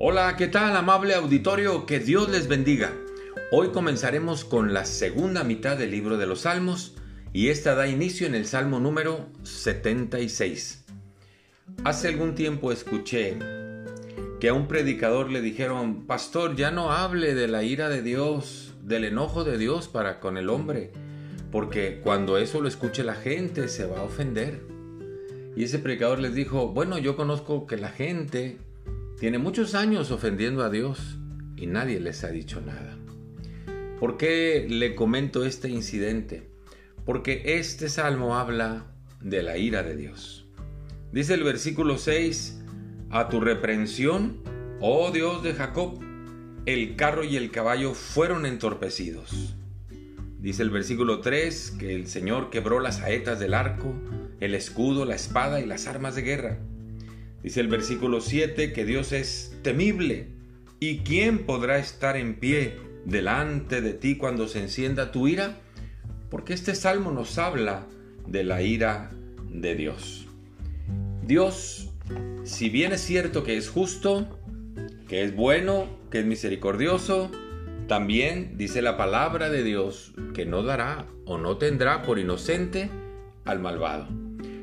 Hola, ¿qué tal amable auditorio? Que Dios les bendiga. Hoy comenzaremos con la segunda mitad del libro de los Salmos y esta da inicio en el Salmo número 76. Hace algún tiempo escuché que a un predicador le dijeron, Pastor, ya no hable de la ira de Dios, del enojo de Dios para con el hombre, porque cuando eso lo escuche la gente se va a ofender. Y ese predicador les dijo, bueno, yo conozco que la gente tiene muchos años ofendiendo a Dios y nadie les ha dicho nada. ¿Por qué le comento este incidente? Porque este salmo habla de la ira de Dios. Dice el versículo 6, a tu reprensión, oh Dios de Jacob, el carro y el caballo fueron entorpecidos. Dice el versículo 3 que el Señor quebró las saetas del arco, el escudo, la espada y las armas de guerra. Dice el versículo 7 que Dios es temible. ¿Y quién podrá estar en pie delante de ti cuando se encienda tu ira? Porque este salmo nos habla de la ira de Dios. Dios, si bien es cierto que es justo, que es bueno, que es misericordioso, también dice la palabra de Dios que no dará o no tendrá por inocente al malvado.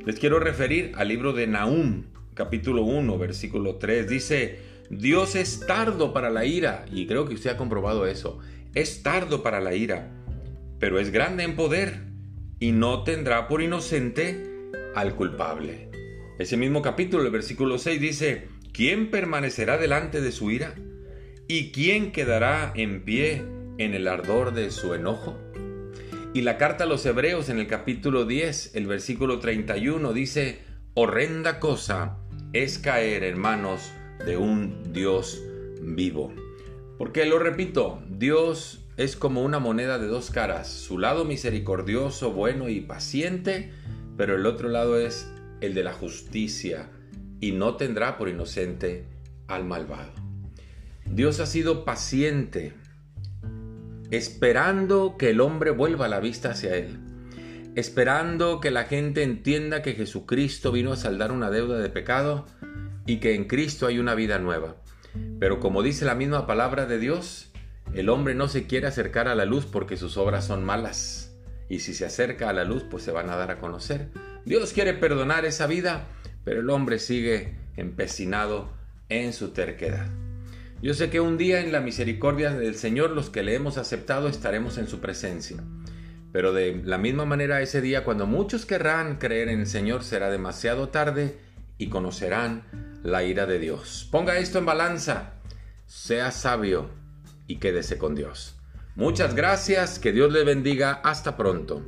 Les quiero referir al libro de Nahum, capítulo 1, versículo 3, dice, Dios es tardo para la ira, y creo que usted ha comprobado eso, es tardo para la ira, pero es grande en poder, y no tendrá por inocente al culpable. Ese mismo capítulo, el versículo 6 dice, ¿quién permanecerá delante de su ira? ¿Y quién quedará en pie en el ardor de su enojo? Y la carta a los Hebreos en el capítulo 10, el versículo 31 dice, horrenda cosa es caer en manos de un Dios vivo. Porque lo repito, Dios es como una moneda de dos caras, su lado misericordioso, bueno y paciente, pero el otro lado es el de la justicia y no tendrá por inocente al malvado. Dios ha sido paciente, esperando que el hombre vuelva la vista hacia él esperando que la gente entienda que Jesucristo vino a saldar una deuda de pecado y que en Cristo hay una vida nueva. Pero como dice la misma palabra de Dios, el hombre no se quiere acercar a la luz porque sus obras son malas. Y si se acerca a la luz, pues se van a dar a conocer. Dios quiere perdonar esa vida, pero el hombre sigue empecinado en su terquedad. Yo sé que un día en la misericordia del Señor los que le hemos aceptado estaremos en su presencia. Pero de la misma manera ese día cuando muchos querrán creer en el Señor será demasiado tarde y conocerán la ira de Dios. Ponga esto en balanza, sea sabio y quédese con Dios. Muchas gracias, que Dios le bendiga, hasta pronto.